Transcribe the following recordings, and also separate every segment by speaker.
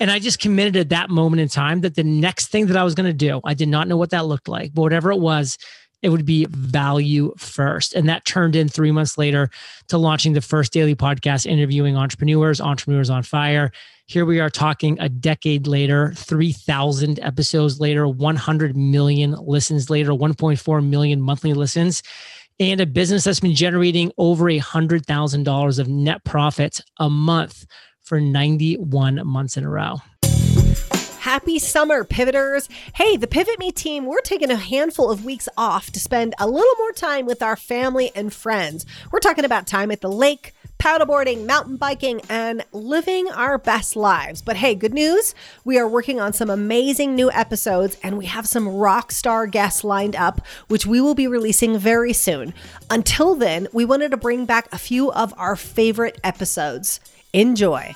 Speaker 1: And I just committed at that moment in time that the next thing that I was going to do, I did not know what that looked like, but whatever it was, it would be value first. And that turned in three months later to launching the first daily podcast, interviewing entrepreneurs, entrepreneurs on fire. Here we are talking a decade later, 3,000 episodes later, 100 million listens later, 1.4 million monthly listens, and a business that's been generating over a $100,000 of net profits a month for 91 months in a row.
Speaker 2: Happy summer, pivoters. Hey, the Pivot Me team, we're taking a handful of weeks off to spend a little more time with our family and friends. We're talking about time at the lake, paddleboarding, mountain biking, and living our best lives. But hey, good news we are working on some amazing new episodes and we have some rock star guests lined up, which we will be releasing very soon. Until then, we wanted to bring back a few of our favorite episodes. Enjoy.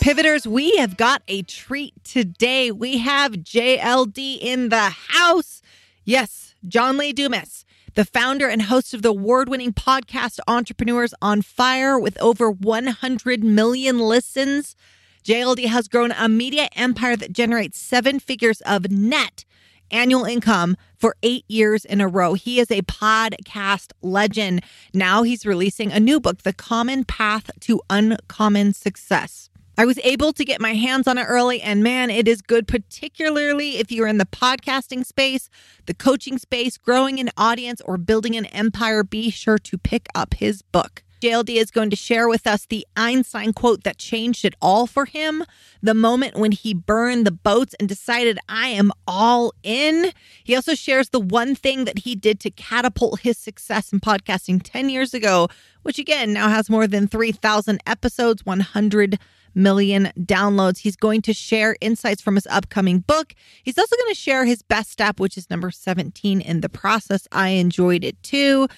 Speaker 3: Pivoters, we have got a treat today. We have JLD in the house. Yes, John Lee Dumas, the founder and host of the award winning podcast Entrepreneurs on Fire with over 100 million listens. JLD has grown a media empire that generates seven figures of net annual income for eight years in a row. He is a podcast legend. Now he's releasing a new book, The Common Path to Uncommon Success. I was able to get my hands on it early, and man, it is good, particularly if you're in the podcasting space, the coaching space, growing an audience, or building an empire. Be sure to pick up his book. JLD is going to share with us the Einstein quote that changed it all for him, the moment when he burned the boats and decided, I am all in. He also shares the one thing that he did to catapult his success in podcasting 10 years ago, which again now has more than 3,000 episodes, 100 million downloads. He's going to share insights from his upcoming book. He's also going to share his best step, which is number 17 in the process. I enjoyed it too.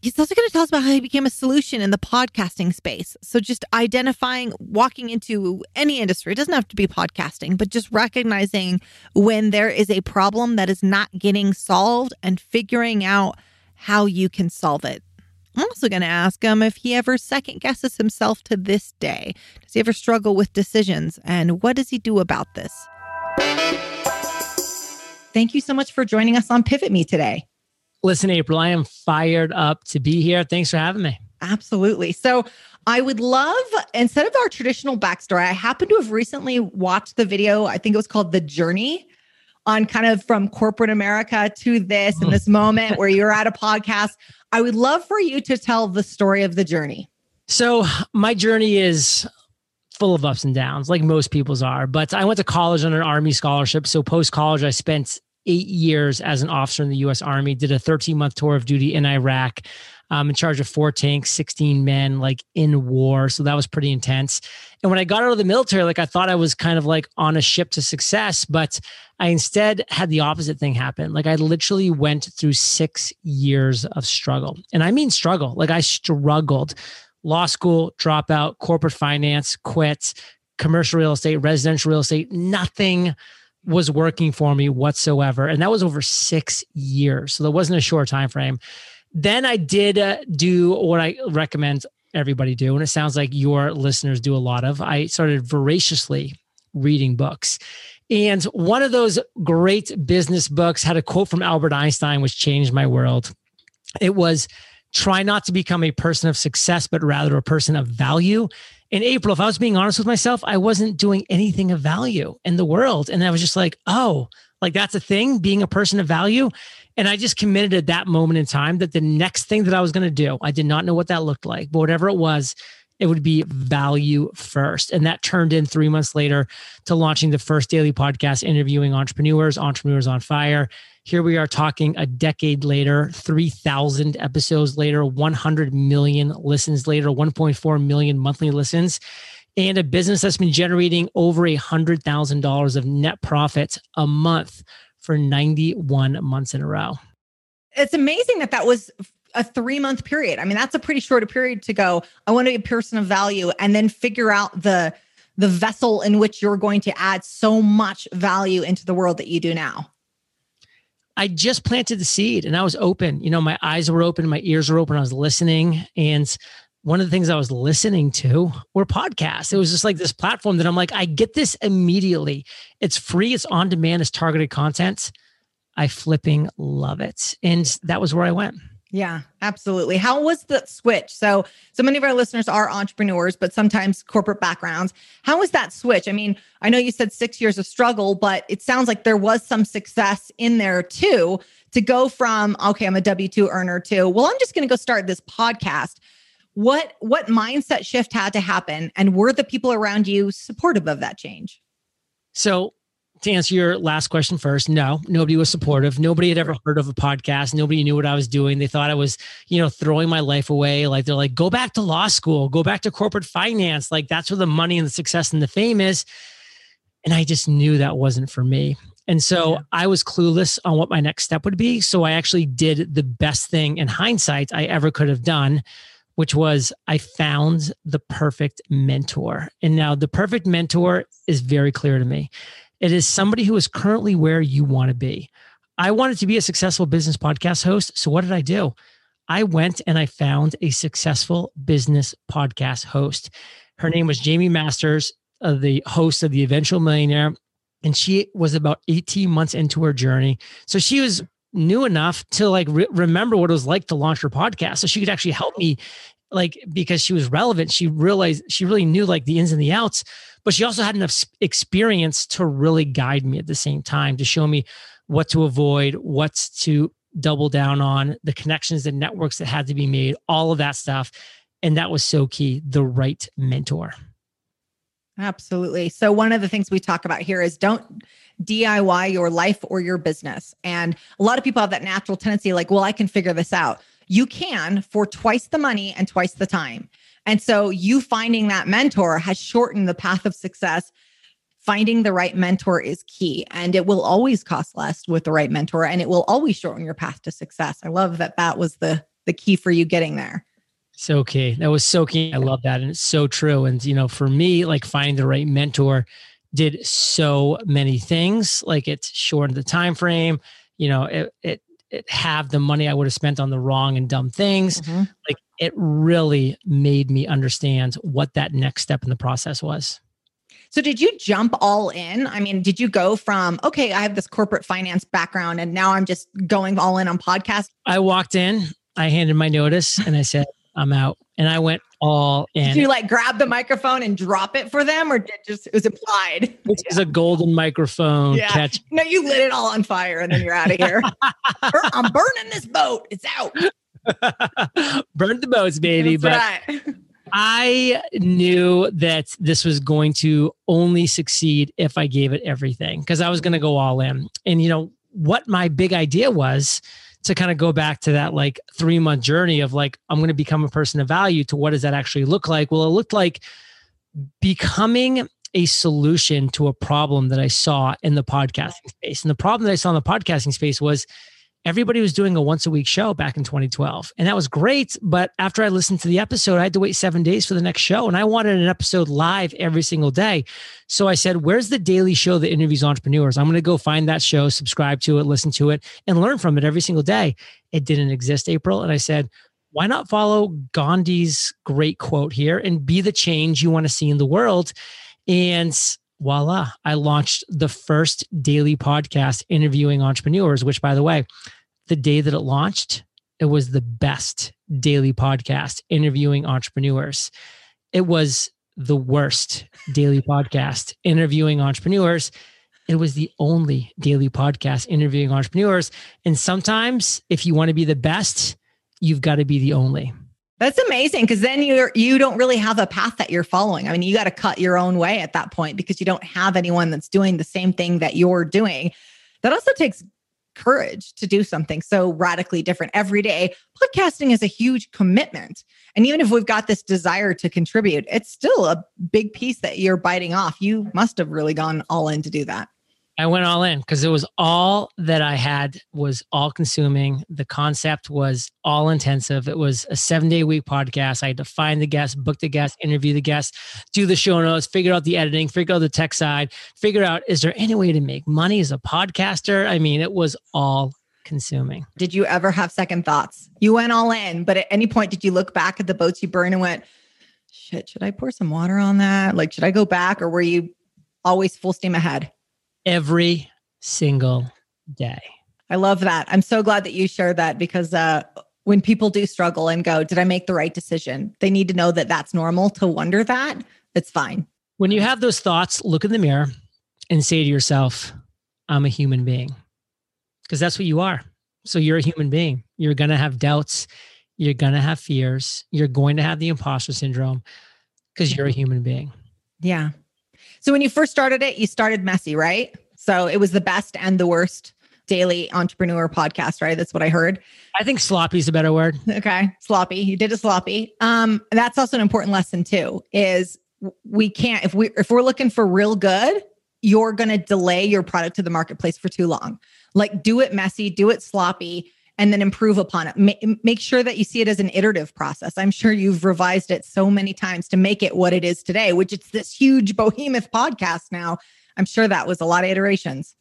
Speaker 3: He's also going to tell us about how he became a solution in the podcasting space. So, just identifying, walking into any industry, it doesn't have to be podcasting, but just recognizing when there is a problem that is not getting solved and figuring out how you can solve it. I'm also going to ask him if he ever second guesses himself to this day. Does he ever struggle with decisions? And what does he do about this? Thank you so much for joining us on Pivot Me today.
Speaker 1: Listen, April, I am fired up to be here. Thanks for having me.
Speaker 3: Absolutely. So, I would love, instead of our traditional backstory, I happen to have recently watched the video. I think it was called The Journey on kind of from corporate America to this and oh. this moment where you're at a podcast. I would love for you to tell the story of the journey.
Speaker 1: So, my journey is full of ups and downs, like most people's are. But I went to college on an Army scholarship. So, post college, I spent eight years as an officer in the US Army, did a 13 month tour of duty in Iraq. I'm in charge of four tanks, 16 men, like in war. So that was pretty intense. And when I got out of the military, like I thought I was kind of like on a ship to success, but I instead had the opposite thing happen. Like I literally went through six years of struggle. And I mean struggle. Like I struggled. Law school, dropout, corporate finance, quit, commercial real estate, residential real estate, nothing was working for me whatsoever. And that was over six years. So that wasn't a short time frame. Then I did uh, do what I recommend everybody do. And it sounds like your listeners do a lot of. I started voraciously reading books. And one of those great business books had a quote from Albert Einstein, which changed my world. It was try not to become a person of success, but rather a person of value. In April, if I was being honest with myself, I wasn't doing anything of value in the world. And I was just like, oh, like that's a thing, being a person of value. And I just committed at that moment in time that the next thing that I was going to do, I did not know what that looked like, but whatever it was, it would be value first. And that turned in three months later to launching the first daily podcast, interviewing entrepreneurs, entrepreneurs on fire. Here we are talking a decade later, 3,000 episodes later, 100 million listens later, 1.4 million monthly listens, and a business that's been generating over a $100,000 of net profits a month for 91 months in a row.
Speaker 3: It's amazing that that was a three month period. I mean, that's a pretty short period to go. I want to be a person of value and then figure out the the vessel in which you're going to add so much value into the world that you do now.
Speaker 1: I just planted the seed and I was open. You know, my eyes were open, my ears were open. I was listening. And one of the things I was listening to were podcasts. It was just like this platform that I'm like, I get this immediately. It's free, it's on demand, it's targeted content. I flipping love it. And that was where I went.
Speaker 3: Yeah, absolutely. How was the switch? So, so many of our listeners are entrepreneurs, but sometimes corporate backgrounds. How was that switch? I mean, I know you said six years of struggle, but it sounds like there was some success in there too to go from, okay, I'm a W 2 earner to, well, I'm just going to go start this podcast. What, what mindset shift had to happen? And were the people around you supportive of that change?
Speaker 1: So, to answer your last question first, no, nobody was supportive. Nobody had ever heard of a podcast. Nobody knew what I was doing. They thought I was, you know, throwing my life away. Like they're like, go back to law school, go back to corporate finance. Like that's where the money and the success and the fame is. And I just knew that wasn't for me. And so yeah. I was clueless on what my next step would be. So I actually did the best thing in hindsight I ever could have done, which was I found the perfect mentor. And now the perfect mentor is very clear to me. It is somebody who is currently where you want to be. I wanted to be a successful business podcast host. So what did I do? I went and I found a successful business podcast host. Her name was Jamie Masters, uh, the host of The Eventual Millionaire. And she was about 18 months into her journey. So she was new enough to like re- remember what it was like to launch her podcast. So she could actually help me like because she was relevant she realized she really knew like the ins and the outs but she also had enough experience to really guide me at the same time to show me what to avoid what to double down on the connections the networks that had to be made all of that stuff and that was so key the right mentor.
Speaker 3: Absolutely. So one of the things we talk about here is don't DIY your life or your business. And a lot of people have that natural tendency like, well, I can figure this out you can for twice the money and twice the time. And so you finding that mentor has shortened the path of success. Finding the right mentor is key and it will always cost less with the right mentor and it will always shorten your path to success. I love that that was the the key for you getting there.
Speaker 1: So key. That was so key. I love that and it's so true and you know for me like finding the right mentor did so many things like it shortened the time frame you know it, it have the money I would have spent on the wrong and dumb things. Mm-hmm. Like it really made me understand what that next step in the process was.
Speaker 3: So did you jump all in? I mean, did you go from okay, I have this corporate finance background and now I'm just going all in on podcast?
Speaker 1: I walked in, I handed my notice and I said, I'm out. And I went all in.
Speaker 3: Did you like grab the microphone and drop it for them, or did just it was implied?
Speaker 1: This yeah. is a golden microphone. Yeah. Catch.
Speaker 3: No, you lit it all on fire and then you're out of here. I'm burning this boat. It's out.
Speaker 1: Burn the boats, baby. That's but right. I knew that this was going to only succeed if I gave it everything because I was going to go all in. And you know what my big idea was to kind of go back to that like three month journey of like, I'm going to become a person of value to what does that actually look like? Well, it looked like becoming a solution to a problem that I saw in the podcasting space. And the problem that I saw in the podcasting space was everybody was doing a once a week show back in 2012. And that was great. But after I listened to the episode, I had to wait seven days for the next show. And I wanted an episode live every single day. So I said, Where's the daily show that interviews entrepreneurs? I'm going to go find that show, subscribe to it, listen to it, and learn from it every single day. It didn't exist, April. And I said, why not follow Gandhi's great quote here and be the change you want to see in the world? And voila, I launched the first daily podcast interviewing entrepreneurs, which, by the way, the day that it launched, it was the best daily podcast interviewing entrepreneurs. It was the worst daily podcast interviewing entrepreneurs. It was the only daily podcast interviewing entrepreneurs. And sometimes, if you want to be the best, you've got to be the only.
Speaker 3: That's amazing because then you're you don't really have a path that you're following. I mean, you got to cut your own way at that point because you don't have anyone that's doing the same thing that you're doing. That also takes courage to do something so radically different every day. Podcasting is a huge commitment. And even if we've got this desire to contribute, it's still a big piece that you're biting off. You must have really gone all in to do that.
Speaker 1: I went all in because it was all that I had was all consuming. The concept was all intensive. It was a seven day week podcast. I had to find the guest, book the guest, interview the guest, do the show notes, figure out the editing, figure out the tech side, figure out is there any way to make money as a podcaster? I mean, it was all consuming.
Speaker 3: Did you ever have second thoughts? You went all in, but at any point did you look back at the boats you burned and went, shit, should I pour some water on that? Like, should I go back or were you always full steam ahead?
Speaker 1: Every single day.
Speaker 3: I love that. I'm so glad that you shared that because uh, when people do struggle and go, did I make the right decision? They need to know that that's normal to wonder that. It's fine.
Speaker 1: When you have those thoughts, look in the mirror and say to yourself, I'm a human being. Because that's what you are. So you're a human being. You're going to have doubts. You're going to have fears. You're going to have the imposter syndrome because you're a human being.
Speaker 3: Yeah. So when you first started it, you started messy, right? So it was the best and the worst daily entrepreneur podcast, right? That's what I heard.
Speaker 1: I think sloppy is a better word.
Speaker 3: Okay. Sloppy. You did it sloppy. Um, that's also an important lesson too, is we can't, if we, if we're looking for real good, you're going to delay your product to the marketplace for too long. Like do it messy, do it sloppy, and then improve upon it. Ma- make sure that you see it as an iterative process. I'm sure you've revised it so many times to make it what it is today, which it's this huge behemoth podcast now. I'm sure that was a lot of iterations.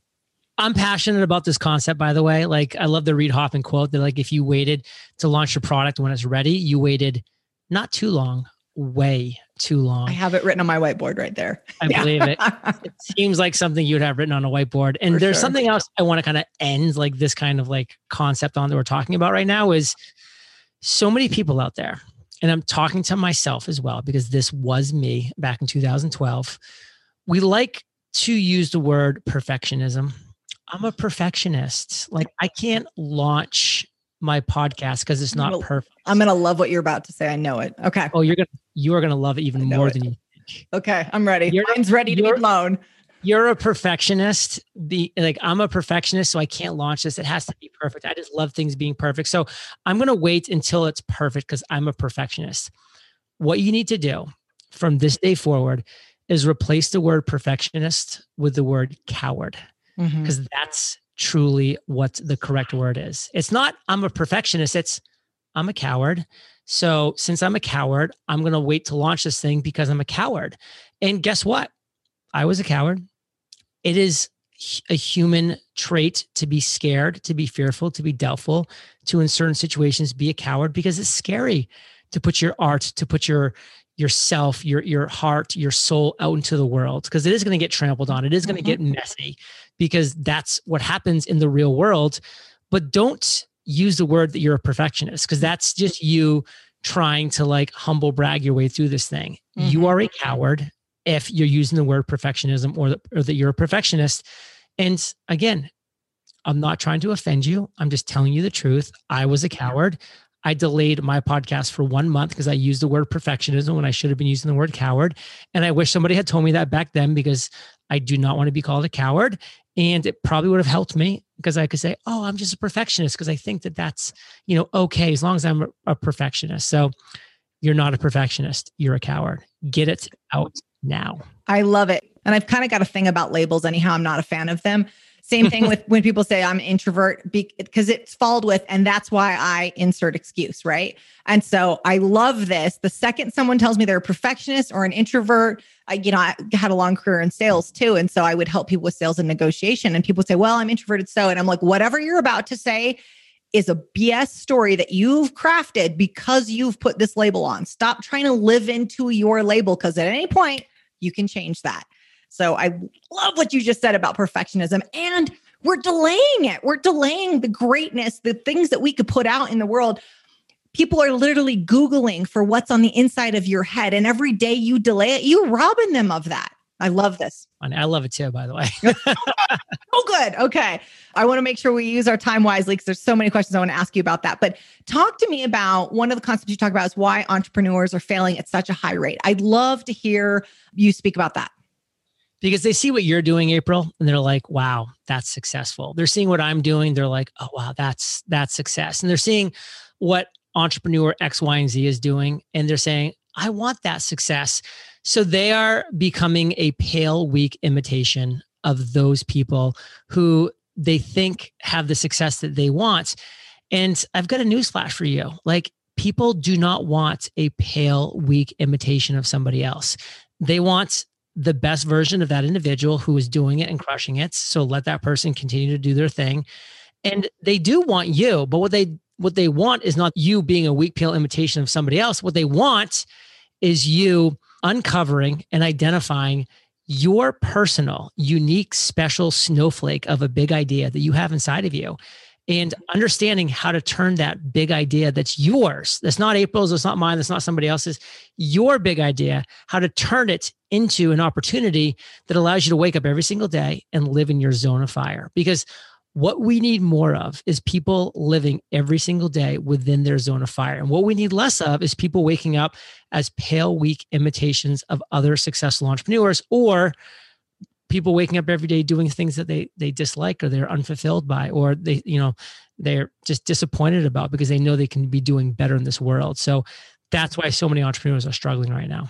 Speaker 1: I'm passionate about this concept, by the way. Like, I love the Reid Hoffman quote that, like, if you waited to launch your product when it's ready, you waited not too long, way too long.
Speaker 3: I have it written on my whiteboard right there.
Speaker 1: I believe it. It seems like something you'd have written on a whiteboard. And
Speaker 3: For
Speaker 1: there's
Speaker 3: sure.
Speaker 1: something else I want to kind of end like this kind of like concept on that we're talking about right now is so many people out there. And I'm talking to myself as well because this was me back in 2012. We like to use the word perfectionism. I'm a perfectionist. Like I can't launch my podcast because it's not perfect.
Speaker 3: I'm going to love what you're about to say. I know it. Okay.
Speaker 1: Oh, you're gonna you are gonna love it even more
Speaker 3: it.
Speaker 1: than you
Speaker 3: Okay. I'm ready.
Speaker 1: You're-
Speaker 3: Mine's ready to be blown.
Speaker 1: you're a perfectionist The like i'm a perfectionist so i can't launch this it has to be perfect i just love things being perfect so i'm going to wait until it's perfect because i'm a perfectionist what you need to do from this day forward is replace the word perfectionist with the word coward
Speaker 3: mm-hmm.
Speaker 1: because that's truly what the correct word is it's not i'm a perfectionist it's i'm a coward so since i'm a coward i'm going to wait to launch this thing because i'm a coward and guess what I was a coward. It is a human trait to be scared, to be fearful, to be doubtful, to in certain situations be a coward because it's scary to put your art, to put your yourself, your your heart, your soul out into the world because it is going to get trampled on. It is going to
Speaker 3: Mhm.
Speaker 1: get messy because that's what happens in the real world. But don't use the word that you're a perfectionist because that's just you trying to like humble brag your way through this thing. You
Speaker 3: Mhm.
Speaker 1: are a coward if you're using the word perfectionism or, or that you're a perfectionist. And again, I'm not trying to offend you. I'm just telling you the truth. I was a coward. I delayed my podcast for one month because I used the word perfectionism when I should have been using the word coward. And I wish somebody had told me that back then because I do not want to be called a coward. And it probably would have helped me because I could say, oh, I'm just a perfectionist because I think that that's, you know, okay as long as I'm a, perfectionist. So you're not a perfectionist. You're a coward. Get it out now.
Speaker 3: I love it. And I've kind of got a thing about labels, anyhow. I'm not a fan of them. Same thing with when people say I'm an introvert because it's followed with, and that's why I insert excuse, right? And so I love this. The second someone tells me they're a perfectionist or an introvert, I, you know, I had a long career in sales too. And so I would help people with sales and negotiation. And people say, well, I'm introverted. So, and I'm like, whatever you're about to say is a BS story that you've crafted because you've put this label on. Stop trying to live into your label because at any point you can change that. So I love what you just said about perfectionism and we're delaying it. We're delaying the greatness, the things that we could put out in the world. People are literally Googling for what's on the inside of your head. And every day you delay it, you're robbing them of that. I love this.
Speaker 1: I love it too, by the way.
Speaker 3: Oh, good. Okay. I want to make sure we use our time wisely because there's so many questions I want to ask you about that. But talk to me about one of the concepts you talk about is why entrepreneurs are failing at such a high rate. I'd love to hear you speak about that.
Speaker 1: Because they see what you're doing april and they're like wow that's successful. They're seeing what i'm doing they're like oh wow that's that's success. And they're seeing what entrepreneur x y and z is doing and they're saying i want that success. So they are becoming a pale weak imitation of those people who they think have the success that they want. And i've got a newsflash for you. Like people do not want a pale weak imitation of somebody else. They want the best version of that individual who is doing it and crushing it. So let that person continue to do their thing. And they do want you, but what they what they want is not you being a weak pale imitation of somebody else. What they want is you uncovering and identifying your personal, unique, special snowflake of a big idea that you have inside of you and understanding how to turn that big idea that's yours, that's not April's, that's not mine, that's not somebody else's, your big idea, how to turn it into an opportunity that allows you to wake up every single day and live in your zone of fire. Because what we need more of is people living every single day within their zone of fire. And what we need less of is people waking up as pale, weak imitations of other successful entrepreneurs or people waking up every day doing things that they they dislike or they're unfulfilled by or they you know they're just disappointed about because they know they can be doing better in this world. So that's why so many entrepreneurs are struggling right now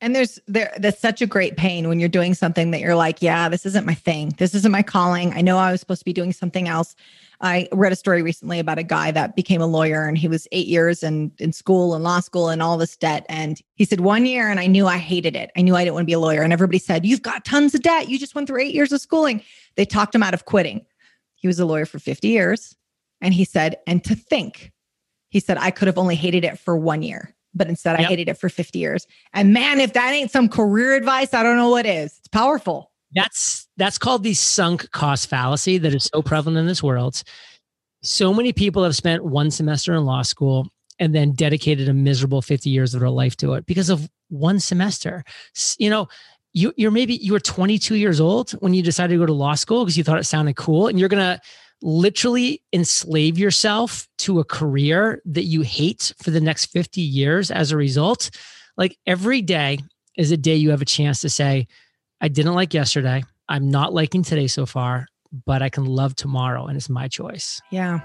Speaker 3: and there's there that's such a great pain when you're doing something that you're like, yeah, this isn't my thing. This isn't my calling. I know I was supposed to be doing something else. I read a story recently about a guy that became a lawyer and he was eight years in, in school and law school and all this debt. And he said, one year, and I knew I hated it. I knew I didn't want to be a lawyer. And everybody said, You've got tons of debt. You just went through eight years of schooling. They talked him out of quitting. He was a lawyer for 50 years. And he said, And to think, he said, I could have only hated it for one year but instead yep. I hated it for 50 years. And man, if that ain't some career advice, I don't know what is. It's powerful.
Speaker 1: That's that's called the sunk cost fallacy that is so prevalent in this world. So many people have spent one semester in law school and then dedicated a miserable 50 years of their life to it because of one semester. You know, you, you're maybe you were 22 years old when you decided to go to law school because you thought it sounded cool and you're gonna literally enslave yourself to a career that you hate for the next 50 years as a result, like every day is a day you have a chance to say, I didn't like yesterday. I'm not liking today so far, but I can love tomorrow and it's my choice.
Speaker 3: Yeah.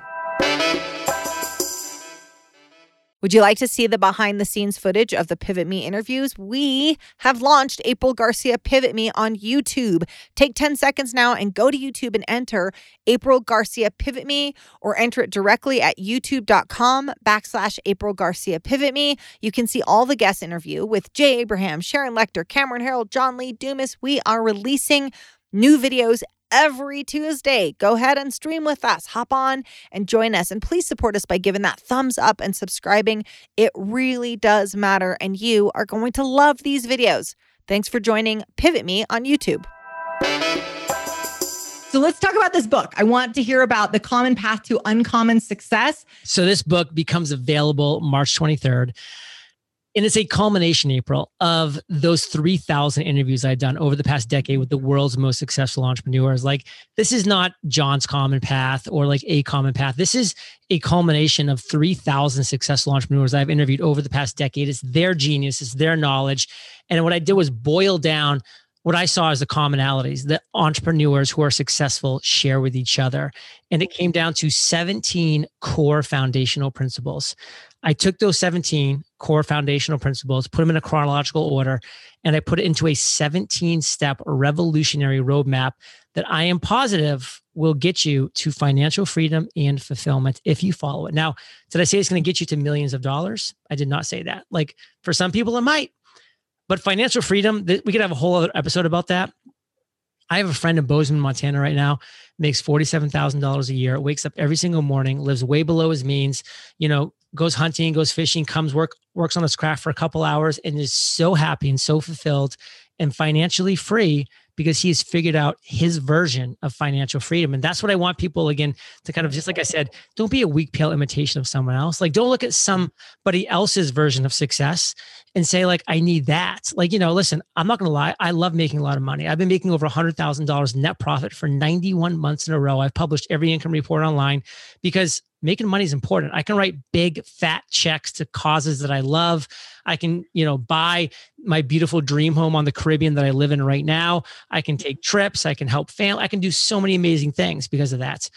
Speaker 2: Would you like to see the behind the scenes footage of the Pivot Me interviews? We have launched April Garcia Pivot Me on YouTube. Take 10 seconds now and go to YouTube and enter April Garcia Pivot Me or enter it directly at youtube.com backslash April Garcia Pivot Me. You can see all the guest interview with Jay Abraham, Sharon Lechter, Cameron Herold, John Lee Dumas. We are releasing new videos every Tuesday. Go ahead and stream with us. Hop on and join us. And please support us by giving that thumbs up and subscribing. It really does matter. And you are going to love these videos. Thanks for joining Pivot Me on YouTube.
Speaker 3: So let's talk about this book. I want to hear about the common path to uncommon success.
Speaker 1: So this book becomes available March 23rd and it's a culmination, April, of those 3,000 interviews I've done over the past decade with the world's most successful entrepreneurs. Like, this is not John's common path or like a common path. This is a culmination of 3,000 successful entrepreneurs I've interviewed over the past decade. It's their genius, it's their knowledge. And what I did was boil down what I saw as the commonalities that entrepreneurs who are successful share with each other. And it came down to 17 core foundational principles. I took those 17 core foundational principles, put them in a chronological order, and I put it into a 17 step revolutionary roadmap that I am positive will get you to financial freedom and fulfillment if you follow it. Now, did I say it's going to get you to millions of dollars? I did not say that. Like for some people, it might, but financial freedom, we could have a whole other episode about that. I have a friend in Bozeman, Montana right now, makes $47,000 a year, wakes up every single morning, lives way below his means, you know, goes hunting, goes fishing, comes work works on his craft for a couple hours and is so happy and so fulfilled and financially free because he's figured out his version of financial freedom. And that's what I want people again to kind of just like I said, don't be a weak pale imitation of someone else. Like don't look at somebody else's version of success and say like I need that. Like, you know, listen, I'm not to lie, I love making a lot of money. I've been making over a $100,000 net profit for 91 months in a row. I've published every income report online because making money is important. I can write big fat checks to causes that I love. I can, you know, buy my beautiful dream home on the Caribbean that I live in right now. I can take trips. I can help family. I can do so many amazing things because of that.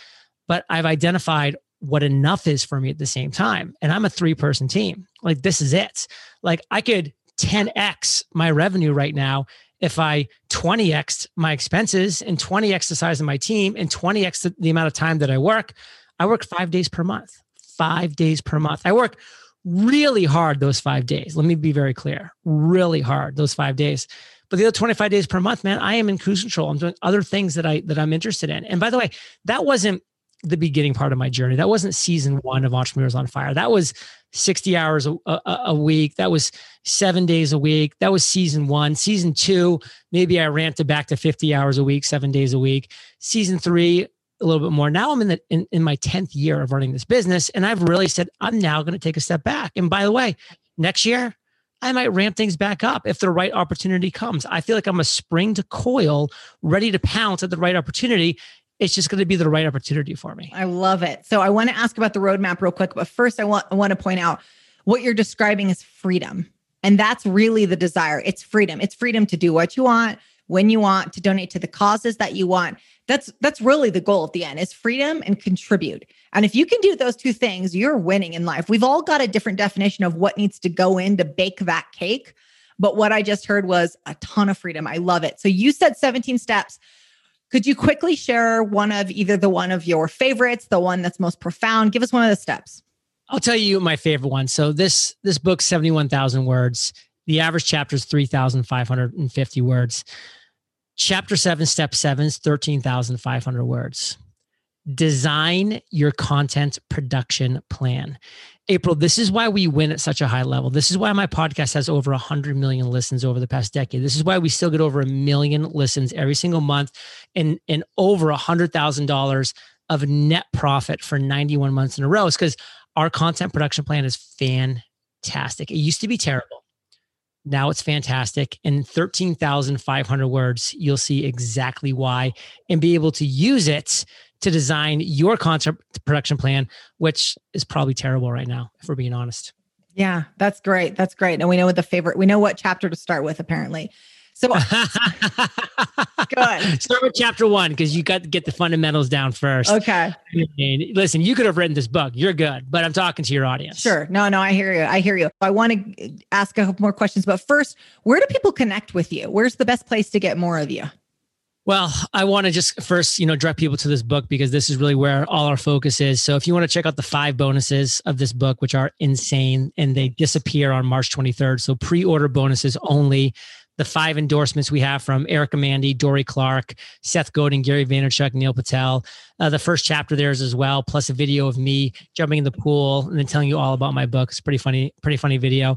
Speaker 1: But I've identified what enough is for me at the same time. And I'm a three person team. Like, this is it. Like, I could 10x my revenue right now if I 20x my expenses and 20x the size of my team and 20x the, the amount of time that I work. I work five days per month, five days per month. I work really hard those five days. Let me be very clear really hard those five days. But the other 25 days per month, man, I am in cruise control. I'm doing other things that I that I'm interested in. And by the way, that wasn't the beginning part of my journey. That wasn't season one of Entrepreneurs on Fire. That was 60 hours a, a, a, week. That was seven days a week. That was season one. Season two, maybe I ramped it back to 50 hours a week, seven days a week. Season three, a little bit more. Now I'm in the in, in my 10th year of running this business. And I've really said, I'm now going to take a step back. And by the way, next year, I might ramp things back up if the right opportunity comes. I feel like I'm a spring to coil, ready to pounce at the right opportunity it's just going to be the right opportunity for me.
Speaker 3: I love it. So I want to ask about the roadmap real quick, but first I want I want to point out what you're describing is freedom. And that's really the desire. It's freedom. It's freedom to do what you want, when you want, to donate to the causes that you want. That's that's really the goal at the end is freedom and contribute. And if you can do those two things, you're winning in life. We've all got a different definition of what needs to go in to bake that cake. But what I just heard was a ton of freedom. I love it. So you said 17 steps. Could you quickly share one of either the one of your favorites, the one that's most profound? Give us one of the steps.
Speaker 1: I'll tell you my favorite one. So this this book's 71,000 words. The average chapter is 3,550 words. Chapter 7 step 7 is 13,500 words. Design your content production plan. April, this is why we win at such a high level. This is why my podcast has over 100 million listens over the past decade. This is why we still get over a million listens every single month and, and over $100,000 of net profit for 91 months in a row. Is because our content production plan is fantastic. It used to be terrible. Now it's fantastic. In 13,500 words, you'll see exactly why and be able to use it to design your content production plan, which is probably terrible right now, if we're being honest.
Speaker 3: Yeah, that's great. That's great. And we know what the favorite, we know what chapter to start with, apparently. So go good.
Speaker 1: Start with chapter one because you got to get the fundamentals down first.
Speaker 3: Okay.
Speaker 1: listen, you could have written this book. You're good, but I'm talking to your audience.
Speaker 3: Sure. No, no, I hear you. I hear you. I want to ask a couple more questions, but first, where do people connect with you? Where's the best place to get more of you?
Speaker 1: Well, I want to just first, you know, direct people to this book because this is really where all our focus is. So if you want to check out the five bonuses of this book, which are insane and they disappear on March 23rd. So pre-order bonuses only. The five endorsements we have from Erica Mandy, Dorie Clark, Seth Godin, Gary Vaynerchuk, Neil Patel. Uh, the first chapter there's as well, plus a video of me jumping in the pool and then telling you all about my book. It's pretty funny, pretty funny video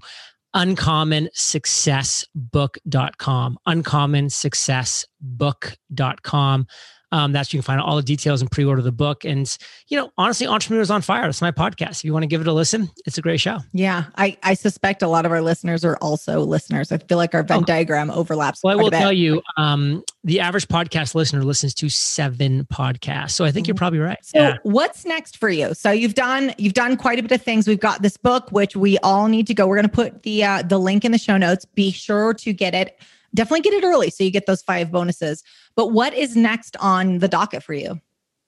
Speaker 1: uncommonsuccessbook.com. Uncommonsuccessbook.com. Um, that's where you can find all the details and pre-order the book. And you know, honestly, Entrepreneurs on Fire. That's my podcast. If you want to give it a listen, it's a great show.
Speaker 3: Yeah, I I suspect a lot of our listeners are also listeners. I feel like our Venn oh. diagram overlaps.
Speaker 1: Well, I will tell you, um, the average podcast listener listens to seven podcasts. So I think mm-hmm. you're probably right.
Speaker 3: So yeah. what's next for you? So you've done you've done quite a bit of things. We've got this book, which we all need to go. We're going to put the uh, the link in the show notes. Be sure to get it definitely get it early so you get those five bonuses. But what is next on the docket for you?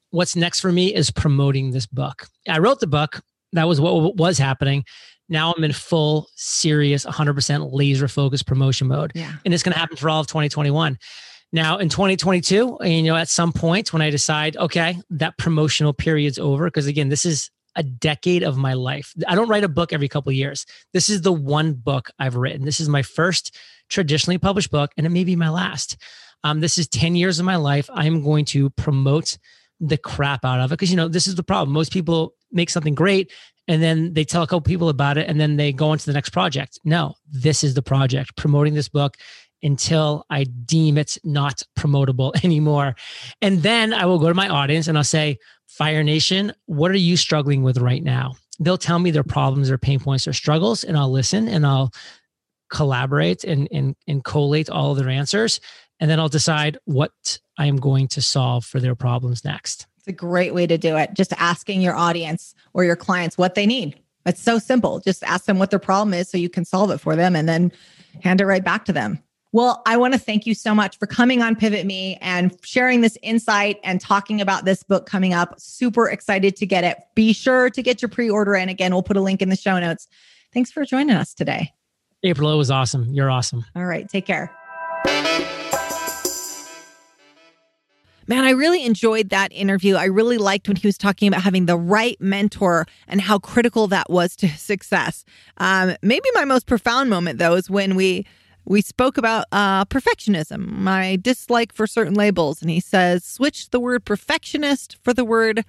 Speaker 1: What's next for me is promoting this book. I wrote the book. That was what was happening. Now I'm in full, serious, 100% laser focused promotion mode. Yeah. And it's going to happen for all of 2021. Now in 2022, you know, at some point when I decide, okay, that promotional period's over, because again, this is a decade of my life. I don't write a book every couple years. This is the one book I've written. This is my first traditionally published book, and it may be my last. Um, this is 10 years of my life. I'm going to promote the crap out of it because, you know, this is the problem. Most people make something great and then they tell a couple people about it and then they go on to the next project. No, this is the project, promoting this book until I deem it not promotable anymore. And then I will go to my audience and I'll say, Fire Nation, what are you struggling with right now? They'll tell me their problems, their pain points, their struggles, and I'll listen and I'll collaborate and, and, and collate all of their answers. And then I'll decide what I am going to solve for their problems next.
Speaker 3: It's a great way to do it. Just asking your audience or your clients what they need. It's so simple. Just ask them what their problem is so you can solve it for them and then hand it right back to them. Well, I want to thank you so much for coming on Pivot Me and sharing this insight and talking about this book coming up. Super excited to get it. Be sure to get your pre order in. Again, we'll put a link in the show notes. Thanks for joining us today.
Speaker 1: April, it was awesome. You're awesome.
Speaker 3: All right. Take care. Man, I really enjoyed that interview. I really liked when he was talking about having the right mentor and how critical that was to success. Um, maybe my most profound moment, though, is when we we spoke about uh, perfectionism, my dislike for certain labels, and he says switch the word perfectionist for the word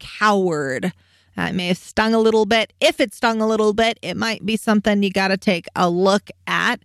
Speaker 2: coward. That may have stung a little bit. If it stung a little bit, it might be something you got to take a look at.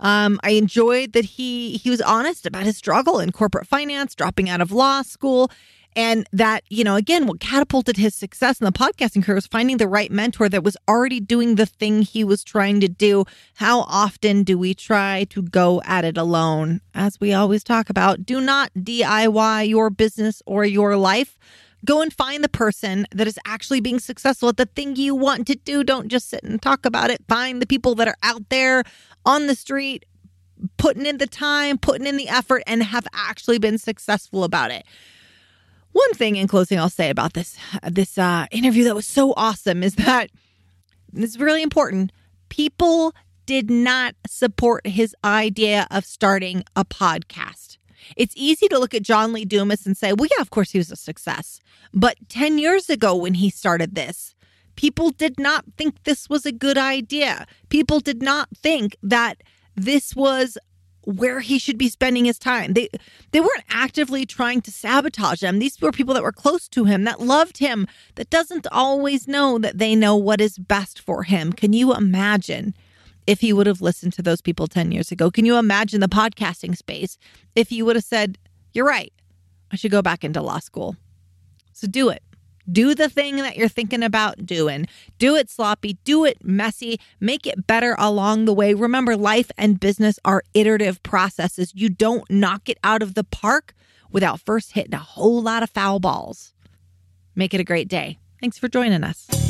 Speaker 2: Um, I enjoyed that he he was honest about his struggle in corporate finance, dropping out of law school, and that you know again what catapulted his success in the podcasting career was finding the right mentor that was already doing the thing he was trying to do. How often do we try to go at it alone? As we always talk about, do not DIY your business or your life. Go and find the person that is actually being successful at the thing you want to do. Don't just sit and talk about it. Find the people that are out there on the street putting in the time, putting in the effort, and have actually been successful about it. One thing in closing I'll say about this this uh, interview that was so awesome is that this is really important. People did not support his idea of starting a podcast. It's easy to look at John Lee Dumas and say, well, yeah, of course he was a success. But 10 years ago when he started this, people did not think this was a good idea. People did not think that this was where he should be spending his time. They they weren't actively trying to sabotage him. These were people that were close to him, that loved him, that doesn't always know that they know what is best for him. Can you imagine if he would have listened to those people 10 years ago? Can you imagine the podcasting space if he would have said, "You're right. I should go back into law school." So do it. Do the thing that you're thinking about doing. Do it sloppy, do it messy, make it better along the way. Remember, life and business are iterative processes. You don't knock it out of the park without first hitting a whole lot of foul balls. Make it a great day. Thanks for joining us.